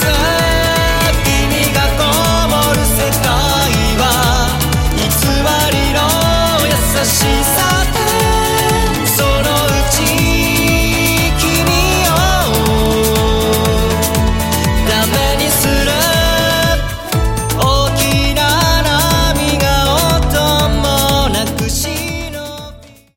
time